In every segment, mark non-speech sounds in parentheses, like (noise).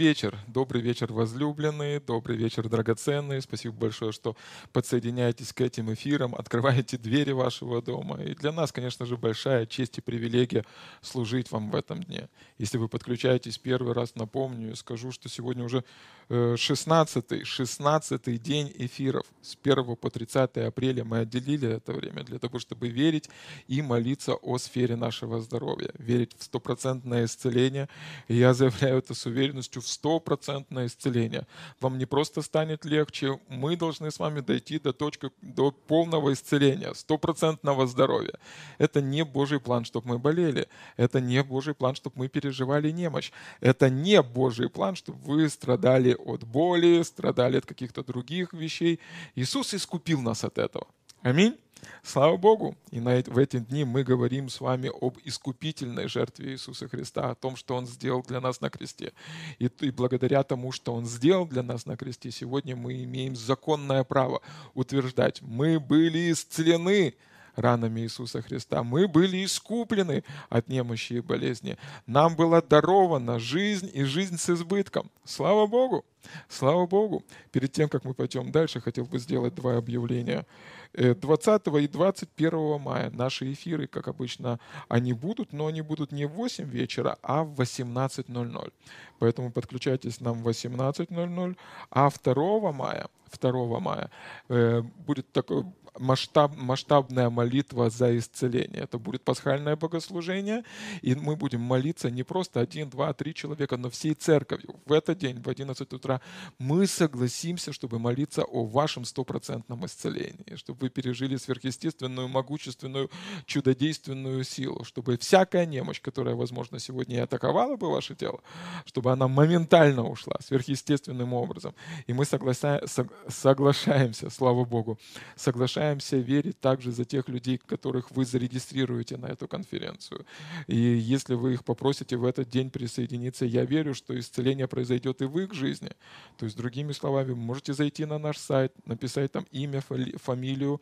Вечер, добрый вечер, возлюбленные, добрый вечер, драгоценные. Спасибо большое, что подсоединяетесь к этим эфирам, открываете двери вашего дома. И для нас, конечно же, большая честь и привилегия служить вам в этом дне. Если вы подключаетесь первый раз, напомню и скажу, что сегодня уже 16 16 день эфиров. С 1 по 30 апреля мы отделили это время для того, чтобы верить и молиться о сфере нашего здоровья. Верить в стопроцентное исцеление. И я заявляю это с уверенностью в стопроцентное исцеление. Вам не просто станет легче, мы должны с вами дойти до точки, до полного исцеления, стопроцентного здоровья. Это не Божий план, чтобы мы болели. Это не Божий план, чтобы мы переживали немощь. Это не Божий план, чтобы вы страдали от боли, страдали от каких-то других вещей. Иисус искупил нас от этого. Аминь. Слава Богу! И на, в эти дни мы говорим с вами об искупительной жертве Иисуса Христа, о том, что Он сделал для нас на кресте. И, и благодаря тому, что Он сделал для нас на кресте, сегодня мы имеем законное право утверждать, мы были исцелены ранами Иисуса Христа. Мы были искуплены от немощи и болезни. Нам была дарована жизнь и жизнь с избытком. Слава Богу! Слава Богу! Перед тем, как мы пойдем дальше, хотел бы сделать два объявления. 20 э, и 21 мая наши эфиры, как обычно, они будут, но они будут не в 8 вечера, а в 18.00. Поэтому подключайтесь нам в 18.00. А 2 мая, 2 мая э, будет такой масштаб, масштабная молитва за исцеление. Это будет пасхальное богослужение, и мы будем молиться не просто один, два, три человека, но всей церковью. В этот день, в 11 утра, мы согласимся, чтобы молиться о вашем стопроцентном исцелении, чтобы вы пережили сверхъестественную, могущественную, чудодейственную силу, чтобы всякая немощь, которая, возможно, сегодня и атаковала бы ваше тело, чтобы она моментально ушла сверхъестественным образом. И мы соглашаемся, слава Богу, соглашаемся верить также за тех людей, которых вы зарегистрируете на эту конференцию. И если вы их попросите в этот день присоединиться, я верю, что исцеление произойдет и в их жизни. То есть, другими словами, вы можете зайти на наш сайт, написать там имя, фамилию,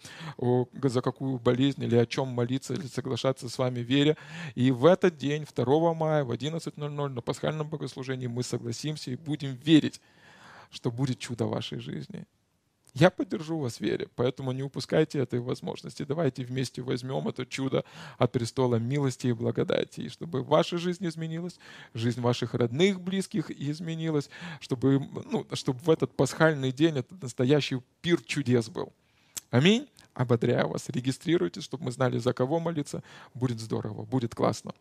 за какую болезнь или о чем молиться, или соглашаться с вами веря. И в этот день, 2 мая в 11.00 на пасхальном богослужении мы согласимся и будем верить, что будет чудо в вашей жизни. Я поддержу вас в вере, поэтому не упускайте этой возможности. Давайте вместе возьмем это чудо от престола милости и благодати, и чтобы ваша жизнь изменилась, жизнь ваших родных, близких изменилась, чтобы, ну, чтобы в этот пасхальный день этот настоящий пир чудес был. Аминь. Ободряю вас. Регистрируйтесь, чтобы мы знали, за кого молиться. Будет здорово, будет классно.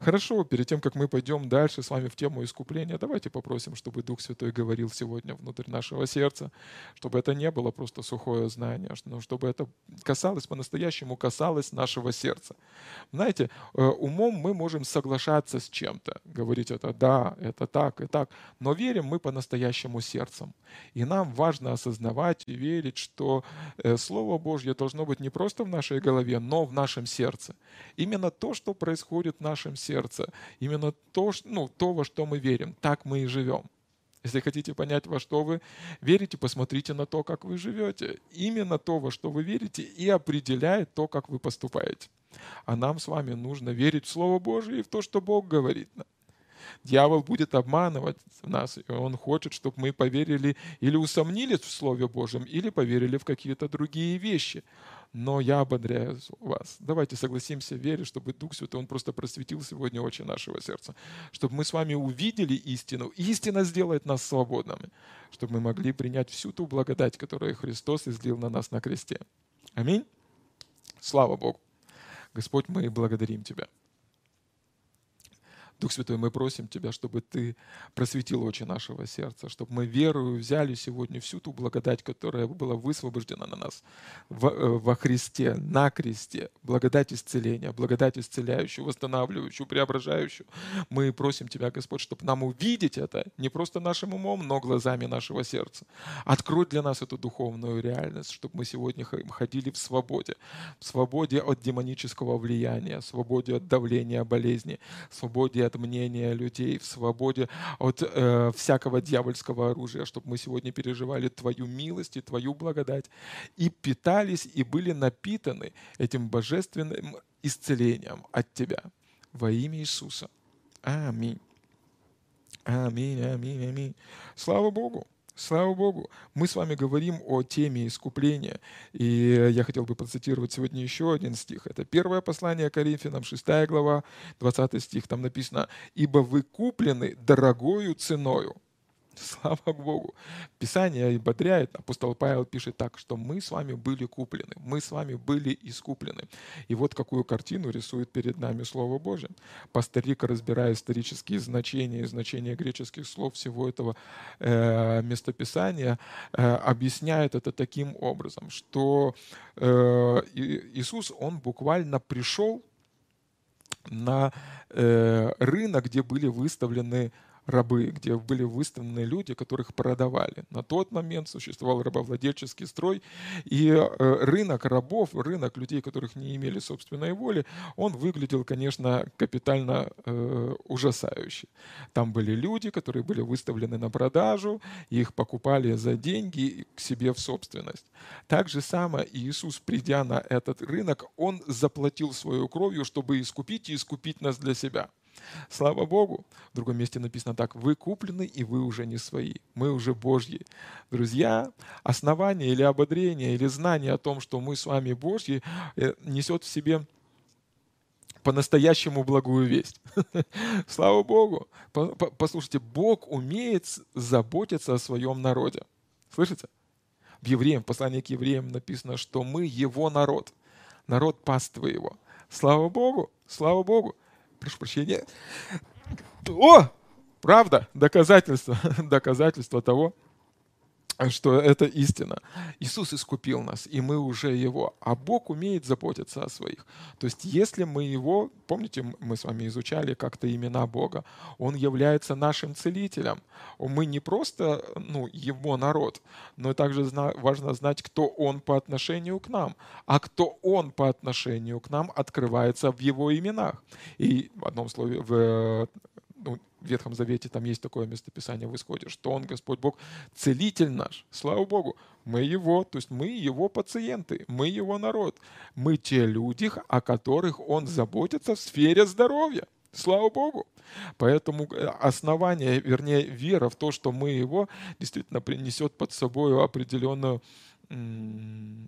Хорошо, перед тем, как мы пойдем дальше с вами в тему искупления, давайте попросим, чтобы Дух Святой говорил сегодня внутрь нашего сердца, чтобы это не было просто сухое знание, но чтобы это касалось, по-настоящему касалось нашего сердца. Знаете, э, умом мы можем соглашаться с чем-то, говорить это да, это так и так, но верим мы по-настоящему сердцем. И нам важно осознавать и верить, что э, Слово Божье должно быть не просто в нашей голове, но в нашем сердце. Именно то, что происходит в нашем сердце. Именно то, ну, то, во что мы верим, так мы и живем. Если хотите понять, во что вы верите, посмотрите на то, как вы живете. Именно то, во что вы верите, и определяет то, как вы поступаете. А нам с вами нужно верить в Слово Божие и в то, что Бог говорит нам. Дьявол будет обманывать нас, и он хочет, чтобы мы поверили или усомнились в Слове Божьем, или поверили в какие-то другие вещи но я ободряю вас. Давайте согласимся верить, чтобы Дух Святой, Он просто просветил сегодня очи нашего сердца, чтобы мы с вами увидели истину. Истина сделает нас свободными, чтобы мы могли принять всю ту благодать, которую Христос излил на нас на кресте. Аминь. Слава Богу. Господь, мы благодарим Тебя. Дух Святой, мы просим Тебя, чтобы Ты просветил очи нашего сердца, чтобы мы верою взяли сегодня всю ту благодать, которая была высвобождена на нас в, э, во Христе, на кресте, благодать исцеления, благодать исцеляющую, восстанавливающую, преображающую. Мы просим Тебя, Господь, чтобы нам увидеть это не просто нашим умом, но глазами нашего сердца. Открой для нас эту духовную реальность, чтобы мы сегодня ходили в свободе, в свободе от демонического влияния, свободе от давления болезни, свободе от от мнения людей, в свободе от э, всякого дьявольского оружия, чтобы мы сегодня переживали Твою милость и Твою благодать, и питались, и были напитаны этим божественным исцелением от Тебя. Во имя Иисуса. Аминь. Аминь, аминь, аминь. Слава Богу. Слава Богу, мы с вами говорим о теме искупления. И я хотел бы процитировать сегодня еще один стих. Это первое послание Коринфянам, 6 глава, 20 стих. Там написано, «Ибо вы куплены дорогою ценою». Слава Богу. Писание ободряет, апостол Павел пишет так, что мы с вами были куплены, мы с вами были искуплены. И вот какую картину рисует перед нами Слово Божье. Пасторик, разбирая исторические значения и значения греческих слов всего этого э, местописания, э, объясняет это таким образом, что э, Иисус, Он буквально пришел на э, рынок, где были выставлены рабы, где были выставлены люди, которых продавали. На тот момент существовал рабовладельческий строй, и э, рынок рабов, рынок людей, которых не имели собственной воли, он выглядел, конечно, капитально э, ужасающе. Там были люди, которые были выставлены на продажу, их покупали за деньги к себе в собственность. Так же самое Иисус, придя на этот рынок, он заплатил свою кровью, чтобы искупить и искупить нас для себя. Слава Богу. В другом месте написано так. Вы куплены, и вы уже не свои. Мы уже Божьи. Друзья, основание или ободрение, или знание о том, что мы с вами Божьи, э, несет в себе по-настоящему благую весть. (laughs) Слава Богу. Послушайте, Бог умеет заботиться о своем народе. Слышите? В Евреям, в послании к Евреям написано, что мы Его народ, народ паствы Его. Слава Богу, слава Богу прошу прощения. О, правда, доказательство, (laughs) доказательство того, (laughs) что это истина. Иисус искупил нас, и мы уже Его. А Бог умеет заботиться о своих. То есть если мы Его, помните, мы с вами изучали как-то имена Бога, Он является нашим целителем. Мы не просто ну, Его народ, но также важно знать, кто Он по отношению к нам. А кто Он по отношению к нам открывается в Его именах. И в одном слове, в в Ветхом Завете там есть такое местописание в Исходе, что Он, Господь Бог, целитель наш. Слава Богу, мы Его, то есть мы Его пациенты, мы Его народ. Мы те люди, о которых Он заботится в сфере здоровья. Слава Богу. Поэтому э, основание, вернее, вера в то, что мы Его, действительно принесет под собой определенную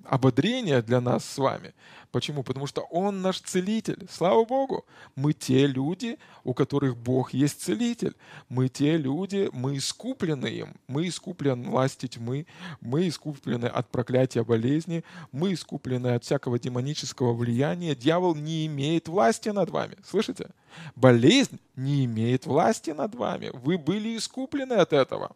ободрение для нас с вами. Почему? Потому что Он наш целитель. Слава Богу! Мы те люди, у которых Бог есть целитель. Мы те люди, мы искуплены им. Мы искуплены власти тьмы. Мы искуплены от проклятия болезни. Мы искуплены от всякого демонического влияния. Дьявол не имеет власти над вами. Слышите? Болезнь не имеет власти над вами. Вы были искуплены от этого.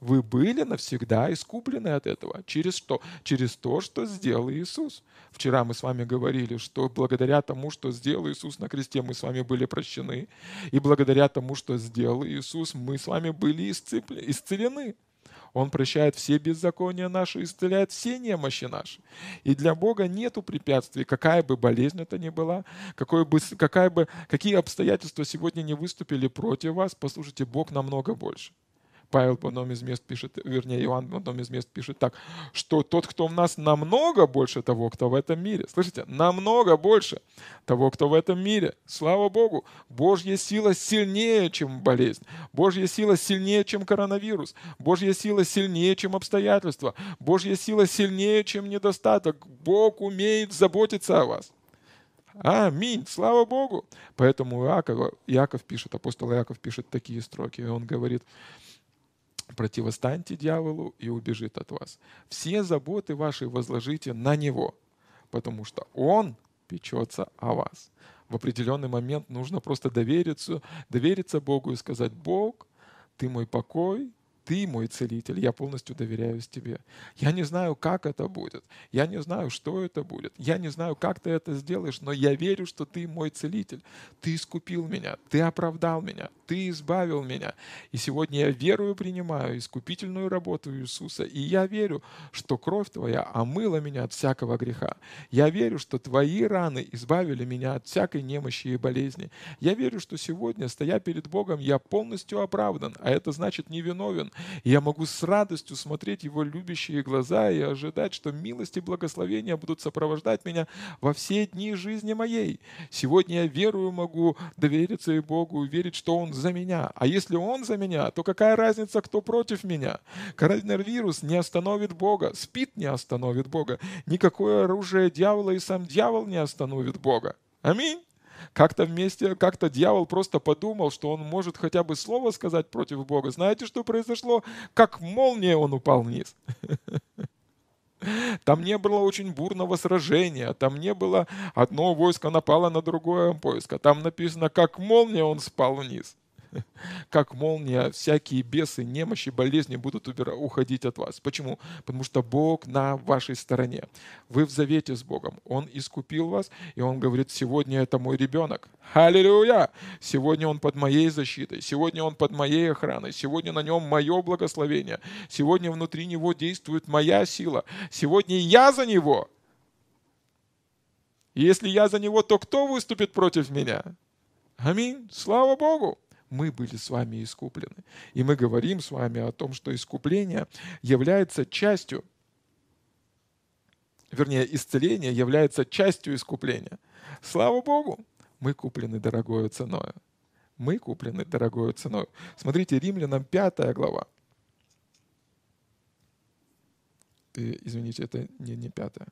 Вы были навсегда искуплены от этого. Через что? Через то, что сделал Иисус. Вчера мы с вами говорили, что благодаря тому, что сделал Иисус на кресте, мы с вами были прощены. И благодаря тому, что сделал Иисус, мы с вами были исцелены. Он прощает все беззакония наши, исцеляет все немощи наши. И для Бога нету препятствий, какая бы болезнь это ни была, какой бы, какая бы, какие обстоятельства сегодня не выступили против вас, послушайте, Бог намного больше. Павел в одном из мест пишет, вернее, Иоанн в одном из мест пишет так, что тот, кто в нас, намного больше того, кто в этом мире. Слышите? Намного больше того, кто в этом мире. Слава Богу! Божья сила сильнее, чем болезнь. Божья сила сильнее, чем коронавирус. Божья сила сильнее, чем обстоятельства. Божья сила сильнее, чем недостаток. Бог умеет заботиться о вас. Аминь, слава Богу. Поэтому Иаков, Иаков пишет, апостол Иаков пишет такие строки. Он говорит, противостаньте дьяволу и убежит от вас. Все заботы ваши возложите на него, потому что он печется о вас. В определенный момент нужно просто довериться, довериться Богу и сказать, Бог, ты мой покой, ты мой целитель, я полностью доверяюсь тебе. Я не знаю, как это будет, я не знаю, что это будет, я не знаю, как ты это сделаешь, но я верю, что ты мой целитель. Ты искупил меня, ты оправдал меня, ты избавил меня. И сегодня я верую, принимаю искупительную работу Иисуса, и я верю, что кровь твоя омыла меня от всякого греха. Я верю, что твои раны избавили меня от всякой немощи и болезни. Я верю, что сегодня, стоя перед Богом, я полностью оправдан, а это значит невиновен, Я могу с радостью смотреть Его любящие глаза и ожидать, что милость и благословения будут сопровождать меня во все дни жизни моей. Сегодня я верую, могу довериться и Богу, верить, что Он за меня. А если Он за меня, то какая разница, кто против меня? Коронавирус не остановит Бога, спит не остановит Бога. Никакое оружие дьявола и сам дьявол не остановит Бога. Аминь. Как-то вместе, как-то дьявол просто подумал, что он может хотя бы слово сказать против Бога. Знаете, что произошло? Как молния он упал вниз. (laughs) Там не было очень бурного сражения, там не было одно войско напало на другое войско. Там написано, как молния он спал вниз. (laughs) как молния, всякие бесы, немощи, болезни будут уходить от вас. Почему? Потому что Бог на вашей стороне. Вы в завете с Богом. Он искупил вас, и Он говорит, сегодня это мой ребенок. Аллилуйя! Сегодня он под моей защитой, сегодня он под моей охраной, сегодня на нем мое благословение, сегодня внутри него действует моя сила, сегодня я за него. И если я за него, то кто выступит против меня? Аминь. Слава Богу мы были с вами искуплены. И мы говорим с вами о том, что искупление является частью, вернее, исцеление является частью искупления. Слава Богу, мы куплены дорогою ценой. Мы куплены дорогою ценой. Смотрите, Римлянам 5 глава. Извините, это не, не пятая.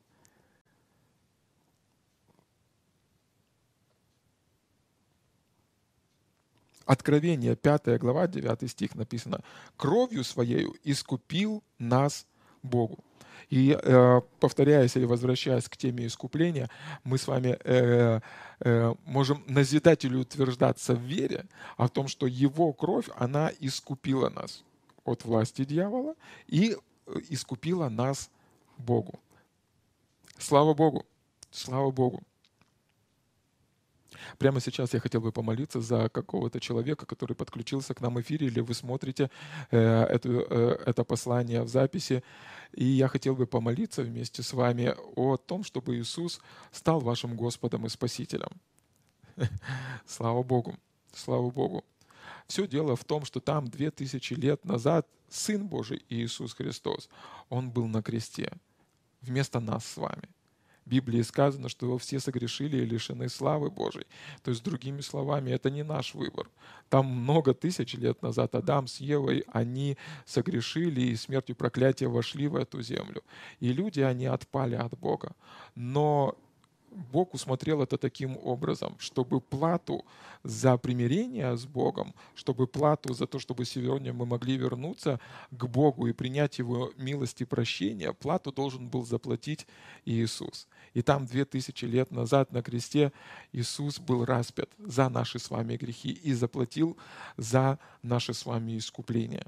Откровение, 5 глава, 9 стих написано, «Кровью Своею искупил нас Богу». И э, повторяясь или возвращаясь к теме искупления, мы с вами э, э, можем назидать или утверждаться в вере о том, что Его кровь, она искупила нас от власти дьявола и э, искупила нас Богу. Слава Богу! Слава Богу! Прямо сейчас я хотел бы помолиться за какого-то человека, который подключился к нам в эфире, или вы смотрите э, это, э, это послание в записи. И я хотел бы помолиться вместе с вами о том, чтобы Иисус стал вашим Господом и Спасителем. (laughs) Слава Богу! Слава Богу! Все дело в том, что там две тысячи лет назад Сын Божий Иисус Христос, Он был на кресте вместо нас с вами. Библии сказано, что все согрешили и лишены славы Божьей. То есть, другими словами, это не наш выбор. Там много тысяч лет назад Адам с Евой, они согрешили и смертью проклятия вошли в эту землю. И люди, они отпали от Бога. Но Бог усмотрел это таким образом, чтобы плату за примирение с Богом, чтобы плату за то, чтобы сегодня мы могли вернуться к Богу и принять Его милость и прощение, плату должен был заплатить Иисус. И там две тысячи лет назад на кресте Иисус был распят за наши с вами грехи и заплатил за наше с вами искупление.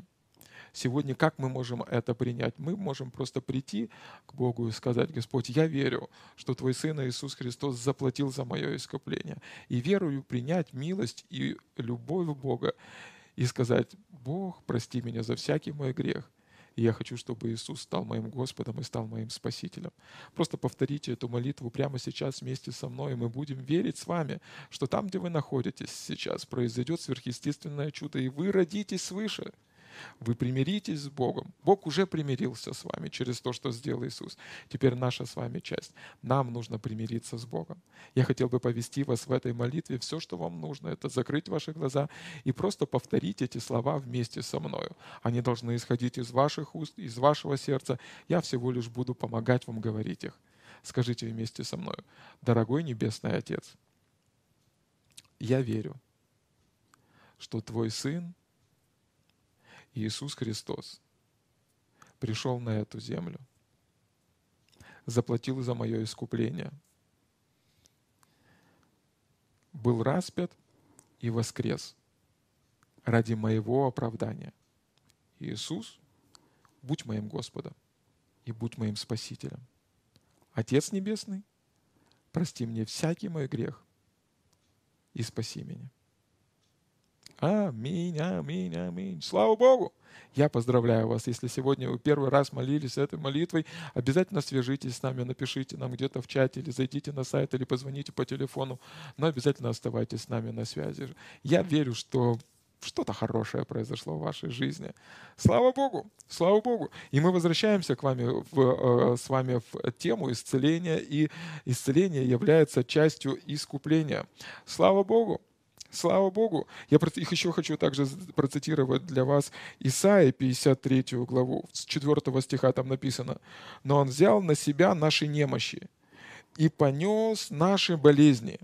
Сегодня как мы можем это принять? Мы можем просто прийти к Богу и сказать, Господь, я верю, что Твой Сын Иисус Христос заплатил за мое искупление. И верую принять милость и любовь Бога и сказать, Бог, прости меня за всякий мой грех. И я хочу, чтобы Иисус стал моим Господом и стал моим Спасителем. Просто повторите эту молитву прямо сейчас вместе со мной, и мы будем верить с вами, что там, где вы находитесь сейчас, произойдет сверхъестественное чудо, и вы родитесь свыше – вы примиритесь с Богом. Бог уже примирился с вами через то, что сделал Иисус. Теперь наша с вами часть. Нам нужно примириться с Богом. Я хотел бы повести вас в этой молитве. Все, что вам нужно, это закрыть ваши глаза и просто повторить эти слова вместе со мною. Они должны исходить из ваших уст, из вашего сердца. Я всего лишь буду помогать вам говорить их. Скажите вместе со мною. Дорогой Небесный Отец, я верю, что Твой Сын Иисус Христос пришел на эту землю, заплатил за мое искупление, был распят и воскрес ради моего оправдания. Иисус, будь моим Господом и будь моим Спасителем. Отец Небесный, прости мне всякий мой грех и спаси меня. Аминь, аминь, аминь. Слава Богу! Я поздравляю вас, если сегодня вы первый раз молились этой молитвой, обязательно свяжитесь с нами, напишите нам где-то в чате, или зайдите на сайт, или позвоните по телефону, но обязательно оставайтесь с нами на связи. Я верю, что что-то хорошее произошло в вашей жизни. Слава Богу, слава Богу. И мы возвращаемся к вами в, э, с вами в тему исцеления, и исцеление является частью искупления. Слава Богу. Слава Богу. Я их еще хочу также процитировать для вас Исаия 53 главу, с 4 стиха там написано. «Но Он взял на себя наши немощи и понес наши болезни.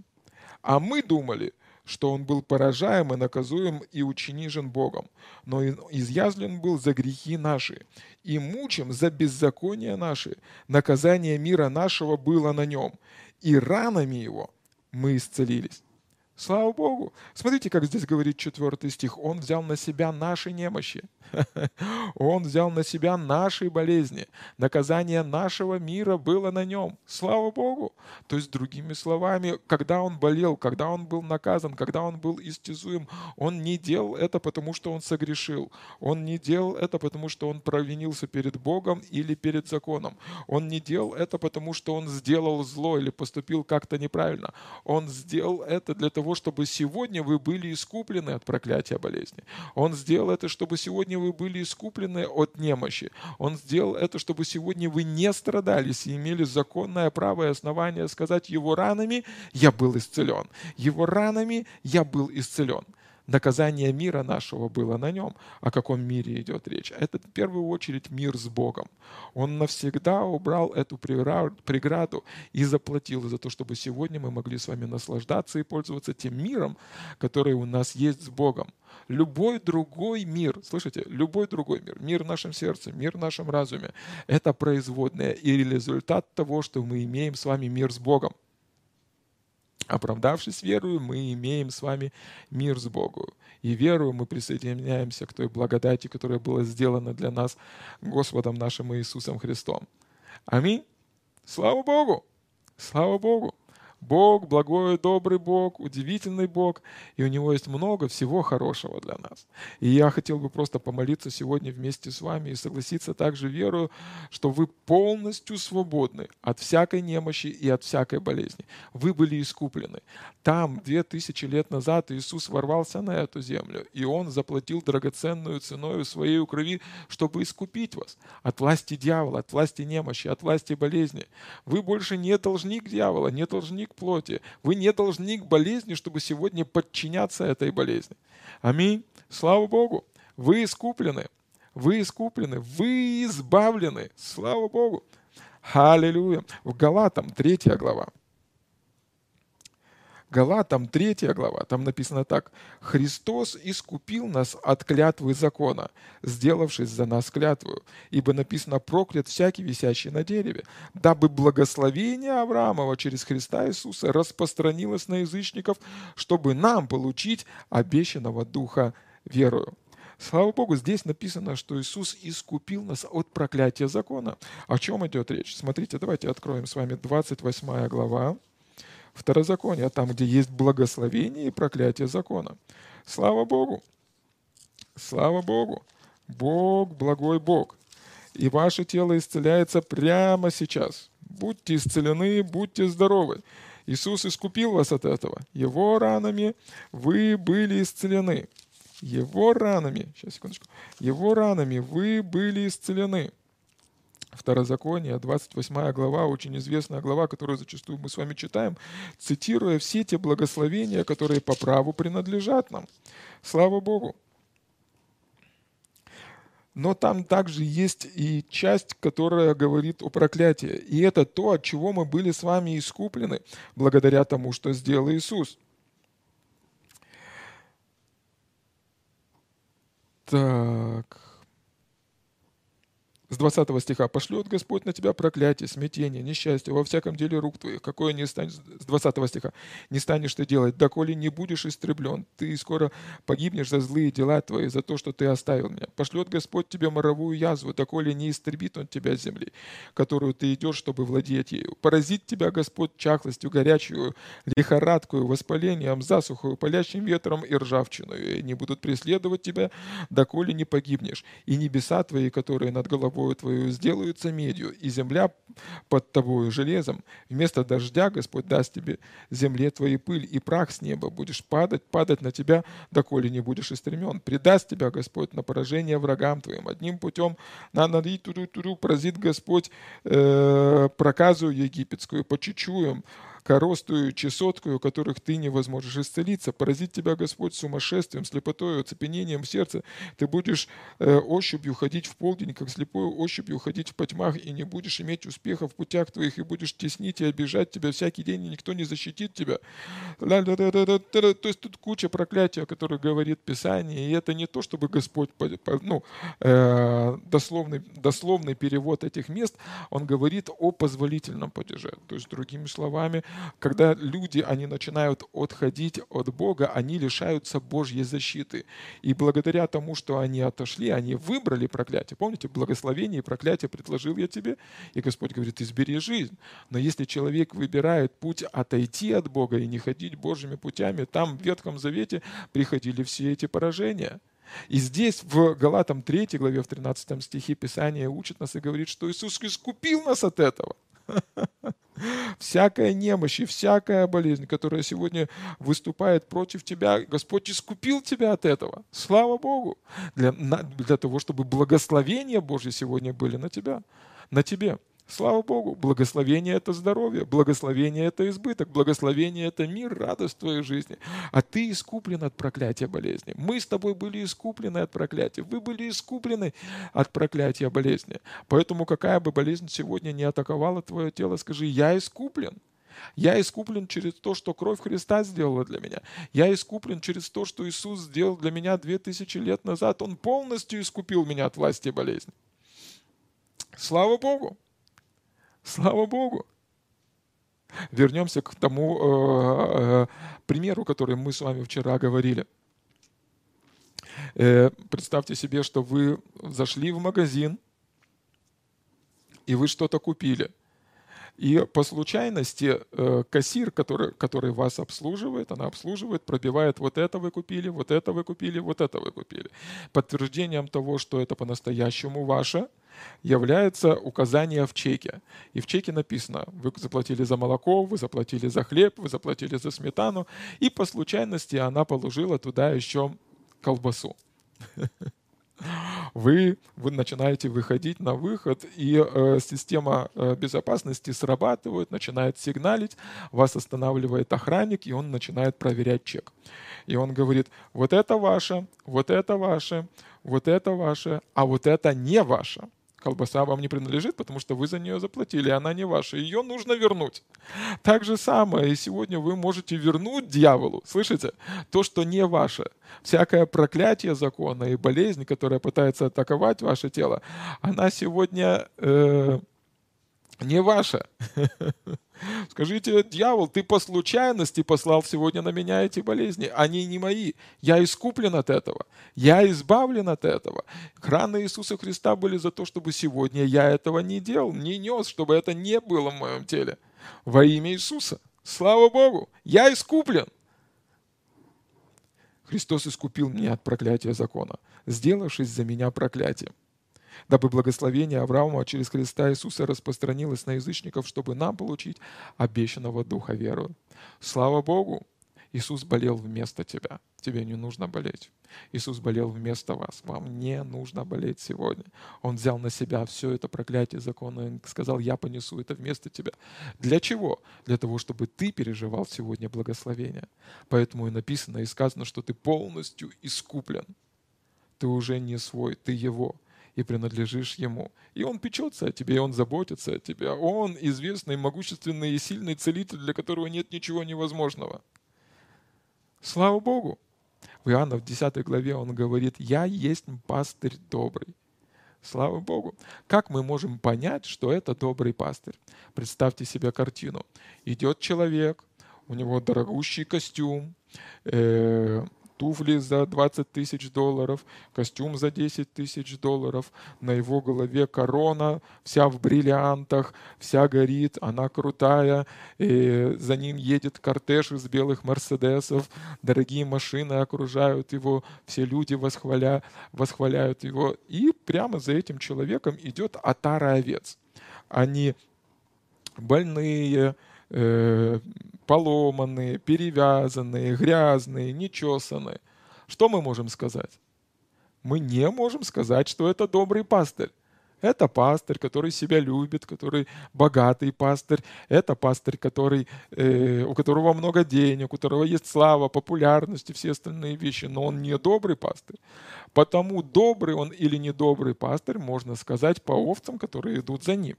А мы думали, что он был поражаем и наказуем и учинижен Богом, но изъязлен был за грехи наши, и мучим за беззакония наши. Наказание мира нашего было на нем, и ранами его мы исцелились. Слава Богу. Смотрите, как здесь говорит четвертый стих. Он взял на себя наши немощи. (laughs) Он взял на себя наши болезни. Наказание нашего мира было на нем. Слава Богу. То есть, другими словами, когда он болел, когда он был наказан, когда он был истязуем, он не делал это, потому что он согрешил. Он не делал это, потому что он провинился перед Богом или перед законом. Он не делал это, потому что он сделал зло или поступил как-то неправильно. Он сделал это для того, того, чтобы сегодня вы были искуплены от проклятия болезни. Он сделал это, чтобы сегодня вы были искуплены от немощи. Он сделал это, чтобы сегодня вы не страдались и имели законное право и основание сказать, его ранами я был исцелен. Его ранами я был исцелен наказание мира нашего было на нем. О каком мире идет речь? Это в первую очередь мир с Богом. Он навсегда убрал эту преграду и заплатил за то, чтобы сегодня мы могли с вами наслаждаться и пользоваться тем миром, который у нас есть с Богом. Любой другой мир, слышите, любой другой мир, мир в нашем сердце, мир в нашем разуме, это производное и результат того, что мы имеем с вами мир с Богом. Оправдавшись верою, мы имеем с вами мир с Богом. И верою мы присоединяемся к той благодати, которая была сделана для нас Господом нашим Иисусом Христом. Аминь. Слава Богу! Слава Богу! Бог, благой, добрый Бог, удивительный Бог, и у Него есть много всего хорошего для нас. И я хотел бы просто помолиться сегодня вместе с вами и согласиться также верою, что вы полностью свободны от всякой немощи и от всякой болезни. Вы были искуплены. Там, две тысячи лет назад, Иисус ворвался на эту землю, и Он заплатил драгоценную ценой своей крови, чтобы искупить вас от власти дьявола, от власти немощи, от власти болезни. Вы больше не должник дьявола, не должник плоти. Вы не должник болезни, чтобы сегодня подчиняться этой болезни. Аминь. Слава Богу. Вы искуплены. Вы искуплены. Вы избавлены. Слава Богу. Аллилуйя. В Галатам 3 глава. Галатам 3 глава, там написано так. «Христос искупил нас от клятвы закона, сделавшись за нас клятвою, ибо написано проклят всякий висящий на дереве, дабы благословение Авраамова через Христа Иисуса распространилось на язычников, чтобы нам получить обещанного Духа верою». Слава Богу, здесь написано, что Иисус искупил нас от проклятия закона. О чем идет речь? Смотрите, давайте откроем с вами 28 глава. Второзаконие, там, где есть благословение и проклятие закона. Слава Богу! Слава Богу! Бог, благой Бог. И ваше тело исцеляется прямо сейчас. Будьте исцелены, будьте здоровы. Иисус искупил вас от этого. Его ранами вы были исцелены. Его ранами, сейчас, секундочку, его ранами вы были исцелены. Второзаконие, 28 глава, очень известная глава, которую зачастую мы с вами читаем, цитируя все те благословения, которые по праву принадлежат нам. Слава Богу! Но там также есть и часть, которая говорит о проклятии. И это то, от чего мы были с вами искуплены, благодаря тому, что сделал Иисус. Так с 20 стиха, «Пошлет Господь на тебя проклятие, смятение, несчастье во всяком деле рук твоих, какое не станешь...» С 20 стиха, «Не станешь ты делать, доколе не будешь истреблен, ты скоро погибнешь за злые дела твои, за то, что ты оставил меня. Пошлет Господь тебе моровую язву, доколе не истребит он тебя земли, которую ты идешь, чтобы владеть ею. Поразит тебя Господь чахлостью горячую, лихорадкую, воспалением, засухою, палящим ветром и ржавчиной, и не будут преследовать тебя, доколе не погибнешь, и небеса твои, которые над головой рукою твою сделаются медью, и земля под тобою железом. Вместо дождя Господь даст тебе земле твоей пыль, и прах с неба будешь падать, падать на тебя, доколе не будешь истремен. Предаст тебя Господь на поражение врагам твоим. Одним путем на нари туру туру поразит Господь э, проказу египетскую, по чечуям, коростую, чесоткою, которых ты не возможешь исцелиться. Поразит тебя Господь сумасшествием, слепотой, оцепенением сердца. Ты будешь э, ощупью ходить в полдень, как слепой ощупью ходить в потьмах, и не будешь иметь успеха в путях твоих, и будешь теснить и обижать тебя всякий день, и никто не защитит тебя. То есть тут куча проклятия, о которых говорит Писание, и это не то, чтобы Господь, ну, э, дословный, дословный перевод этих мест, он говорит о позволительном падеже. То есть, другими словами, когда люди, они начинают отходить от Бога, они лишаются Божьей защиты. И благодаря тому, что они отошли, они выбрали проклятие. Помните, благословение и проклятие предложил я тебе, и Господь говорит, избери жизнь. Но если человек выбирает путь отойти от Бога и не ходить Божьими путями, там в Ветхом Завете приходили все эти поражения. И здесь в Галатам 3 главе, в 13 стихе Писание учит нас и говорит, что Иисус искупил нас от этого. (laughs) Всякая немощь и всякая болезнь, которая сегодня выступает против тебя, Господь искупил тебя от этого. Слава Богу. Для, для того, чтобы благословения Божьи сегодня были на тебя, на тебе. Слава Богу, благословение – это здоровье, благословение – это избыток, благословение – это мир, радость твоей жизни. А ты искуплен от проклятия болезни. Мы с тобой были искуплены от проклятия. Вы были искуплены от проклятия болезни. Поэтому какая бы болезнь сегодня не атаковала твое тело, скажи, я искуплен. Я искуплен через то, что кровь Христа сделала для меня. Я искуплен через то, что Иисус сделал для меня две тысячи лет назад. Он полностью искупил меня от власти болезни. Слава Богу! Слава Богу! Вернемся к тому э, э, примеру, который мы с вами вчера говорили. Э, представьте себе, что вы зашли в магазин, и вы что-то купили – и по случайности кассир, который, который вас обслуживает, она обслуживает, пробивает вот это вы купили, вот это вы купили, вот это вы купили. Подтверждением того, что это по-настоящему ваше, является указание в чеке. И в чеке написано, вы заплатили за молоко, вы заплатили за хлеб, вы заплатили за сметану. И по случайности она положила туда еще колбасу. (laughs) вы, вы начинаете выходить на выход, и э, система э, безопасности срабатывает, начинает сигналить, вас останавливает охранник, и он начинает проверять чек. И он говорит, вот это ваше, вот это ваше, вот это ваше, а вот это не ваше колбаса вам не принадлежит, потому что вы за нее заплатили, она не ваша. Ее нужно вернуть. Так же самое, и сегодня вы можете вернуть дьяволу, слышите, то, что не ваше. Всякое проклятие закона и болезнь, которая пытается атаковать ваше тело, она сегодня э, не ваша. (laughs) Скажите, дьявол, ты по случайности послал сегодня на меня эти болезни. Они не мои. Я искуплен от этого. Я избавлен от этого. Раны Иисуса Христа были за то, чтобы сегодня я этого не делал, не нес, чтобы это не было в моем теле. Во имя Иисуса. Слава Богу, я искуплен. Христос искупил меня от проклятия закона, сделавшись за меня проклятием дабы благословение Авраама через Христа Иисуса распространилось на язычников, чтобы нам получить обещанного Духа веру. Слава Богу! Иисус болел вместо тебя. Тебе не нужно болеть. Иисус болел вместо вас. Вам не нужно болеть сегодня. Он взял на себя все это проклятие закона и сказал, я понесу это вместо тебя. Для чего? Для того, чтобы ты переживал сегодня благословение. Поэтому и написано и сказано, что ты полностью искуплен. Ты уже не свой, ты его и принадлежишь Ему. И Он печется о тебе, и Он заботится о тебе. Он известный, могущественный и сильный целитель, для которого нет ничего невозможного. Слава Богу! В Иоанна в 10 главе он говорит, «Я есть пастырь добрый». Слава Богу! Как мы можем понять, что это добрый пастырь? Представьте себе картину. Идет человек, у него дорогущий костюм, э, туфли за 20 тысяч долларов, костюм за 10 тысяч долларов, на его голове корона, вся в бриллиантах, вся горит, она крутая, и за ним едет кортеж из белых мерседесов, дорогие машины окружают его, все люди восхваля, восхваляют его, и прямо за этим человеком идет отара овец. Они больные, э, поломанные, перевязанные, грязные, нечесанные. Что мы можем сказать? Мы не можем сказать, что это добрый пастырь. Это пастырь, который себя любит, который богатый пастырь. Это пастырь, который, э, у которого много денег, у которого есть слава, популярность и все остальные вещи. Но он не добрый пастырь. Потому добрый он или недобрый пастырь можно сказать по овцам, которые идут за ним.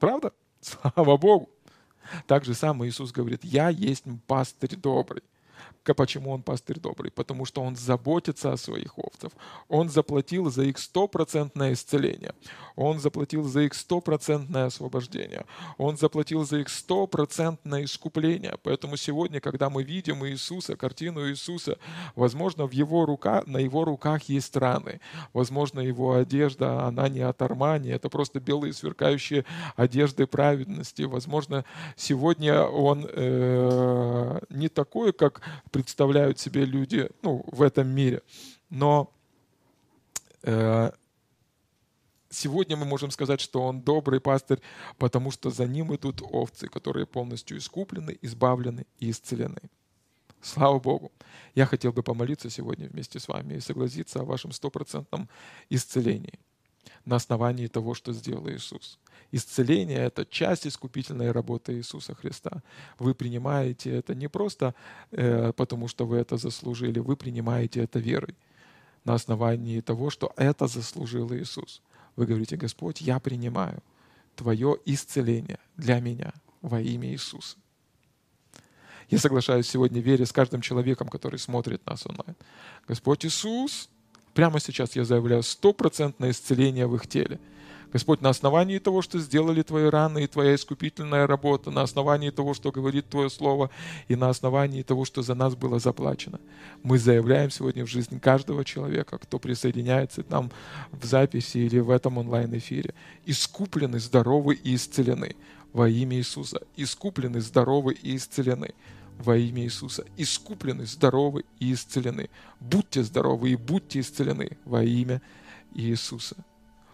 Правда? (laughs) Слава Богу. Так же самое Иисус говорит, я есть пастырь добрый. Почему он пастырь добрый? Потому что он заботится о своих овцах. Он заплатил за их стопроцентное исцеление. Он заплатил за их стопроцентное освобождение. Он заплатил за их стопроцентное искупление. Поэтому сегодня, когда мы видим Иисуса, картину Иисуса, возможно, в его рука, на его руках есть раны. Возможно, его одежда, она не от Армани, это просто белые сверкающие одежды праведности. Возможно, сегодня он э, не такой, как представляют себе люди ну, в этом мире. Но э, сегодня мы можем сказать, что он добрый пастырь, потому что за ним идут овцы, которые полностью искуплены, избавлены и исцелены. Слава Богу! Я хотел бы помолиться сегодня вместе с вами и согласиться о вашем стопроцентном исцелении на основании того, что сделал Иисус. Исцеление — это часть искупительной работы Иисуса Христа. Вы принимаете это не просто э, потому, что вы это заслужили, вы принимаете это верой на основании того, что это заслужил Иисус. Вы говорите, Господь, я принимаю Твое исцеление для меня во имя Иисуса. Я соглашаюсь сегодня вере с каждым человеком, который смотрит нас онлайн. Господь Иисус, прямо сейчас я заявляю стопроцентное исцеление в их теле – Господь, на основании того, что сделали Твои раны и Твоя искупительная работа, на основании того, что говорит Твое Слово, и на основании того, что за нас было заплачено, мы заявляем сегодня в жизнь каждого человека, кто присоединяется к нам в записи или в этом онлайн-эфире, искуплены, здоровы и исцелены во имя Иисуса. Искуплены, здоровы и исцелены во имя Иисуса. Искуплены, здоровы и исцелены. Будьте здоровы и будьте исцелены во имя Иисуса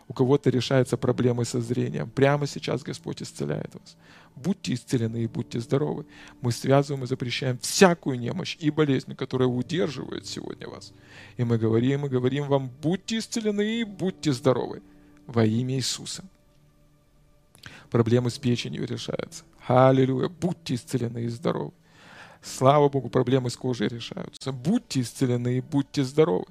у кого-то решаются проблемы со зрением. Прямо сейчас Господь исцеляет вас. Будьте исцелены и будьте здоровы. Мы связываем и запрещаем всякую немощь и болезнь, которая удерживает сегодня вас. И мы говорим и говорим вам, будьте исцелены и будьте здоровы во имя Иисуса. Проблемы с печенью решаются. Аллилуйя. Будьте исцелены и здоровы. Слава Богу, проблемы с кожей решаются. Будьте исцелены и будьте здоровы.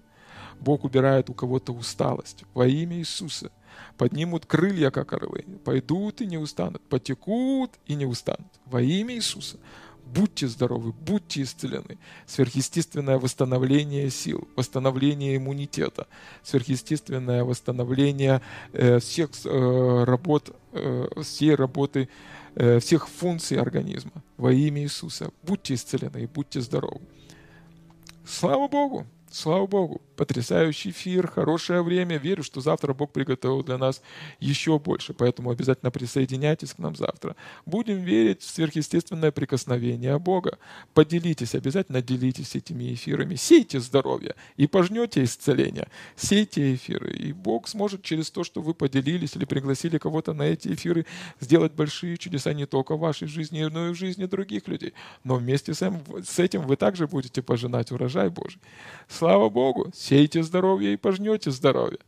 Бог убирает у кого-то усталость. Во имя Иисуса. Поднимут крылья, как орлы. Пойдут и не устанут. Потекут и не устанут. Во имя Иисуса. Будьте здоровы, будьте исцелены. Сверхъестественное восстановление сил, восстановление иммунитета, сверхъестественное восстановление э, всех э, работ, э, всей работы, э, всех функций организма. Во имя Иисуса. Будьте исцелены и будьте здоровы. Слава Богу! Слава Богу, потрясающий эфир, хорошее время. Верю, что завтра Бог приготовил для нас еще больше, поэтому обязательно присоединяйтесь к нам завтра. Будем верить в сверхъестественное прикосновение Бога. Поделитесь, обязательно делитесь этими эфирами. Сейте здоровье и пожнете исцеление. Сейте эфиры, и Бог сможет через то, что вы поделились или пригласили кого-то на эти эфиры, сделать большие чудеса не только в вашей жизни, но и в жизни других людей. Но вместе с этим вы также будете пожинать урожай Божий. Слава Богу, сейте здоровье и пожнете здоровье.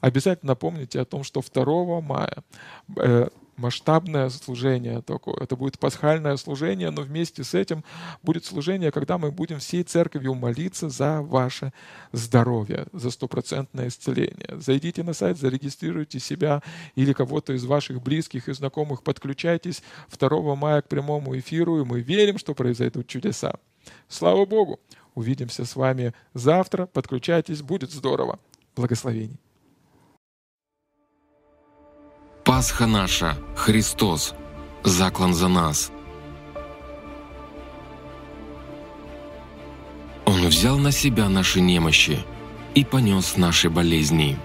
Обязательно помните о том, что 2 мая э, масштабное служение такое. Это будет пасхальное служение, но вместе с этим будет служение, когда мы будем всей церковью молиться за ваше здоровье, за стопроцентное исцеление. Зайдите на сайт, зарегистрируйте себя или кого-то из ваших близких и знакомых, подключайтесь 2 мая к прямому эфиру, и мы верим, что произойдут чудеса. Слава Богу! Увидимся с вами завтра. Подключайтесь, будет здорово. Благословений. Пасха наша, Христос, заклан за нас. Он взял на себя наши немощи и понес наши болезни.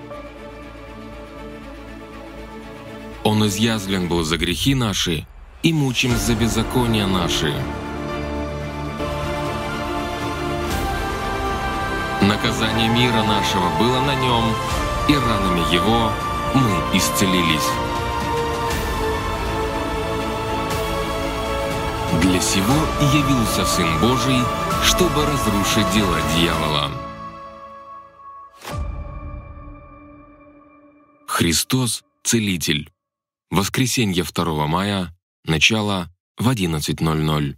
Он изъязвлен был за грехи наши и мучим за беззакония наши. Наказание мира нашего было на нем, и ранами его мы исцелились. Для сего явился Сын Божий, чтобы разрушить дела дьявола. Христос – Целитель. Воскресенье 2 мая, начало в 11.00.